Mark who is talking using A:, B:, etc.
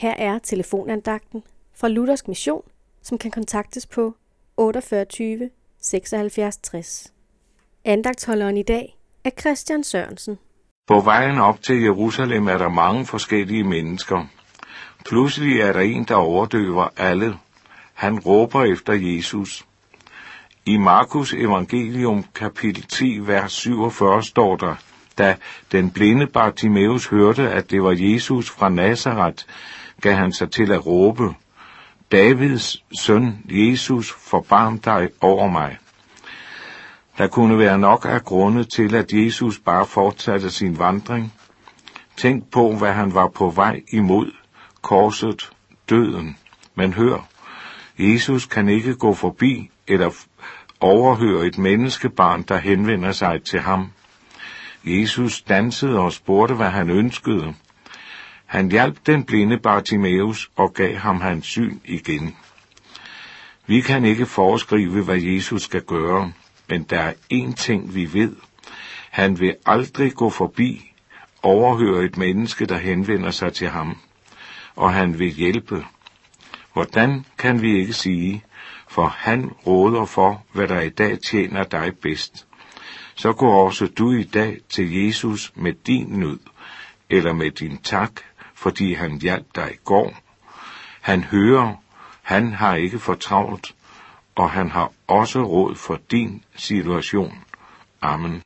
A: Her er telefonandagten fra Luthersk Mission, som kan kontaktes på 48 76 60. Andagtholderen i dag er Christian Sørensen.
B: På vejen op til Jerusalem er der mange forskellige mennesker. Pludselig er der en, der overdøver alle. Han råber efter Jesus. I Markus evangelium kapitel 10, vers 47 står der, da den blinde Bartimeus hørte, at det var Jesus fra Nazareth, gav han sig til at råbe, Davids søn Jesus, forbarm dig over mig. Der kunne være nok af grunde til, at Jesus bare fortsatte sin vandring. Tænk på, hvad han var på vej imod, korset, døden. Men hør, Jesus kan ikke gå forbi eller overhøre et menneskebarn, der henvender sig til ham. Jesus dansede og spurgte, hvad han ønskede. Han hjalp den blinde Bartimeus og gav ham hans syn igen. Vi kan ikke foreskrive, hvad Jesus skal gøre, men der er én ting, vi ved. Han vil aldrig gå forbi, overhøre et menneske, der henvender sig til ham, og han vil hjælpe. Hvordan kan vi ikke sige, for han råder for, hvad der i dag tjener dig bedst. Så gå også du i dag til Jesus med din nød, eller med din tak, fordi han hjalp dig i går. Han hører, han har ikke fortravlt, og han har også råd for din situation. Amen.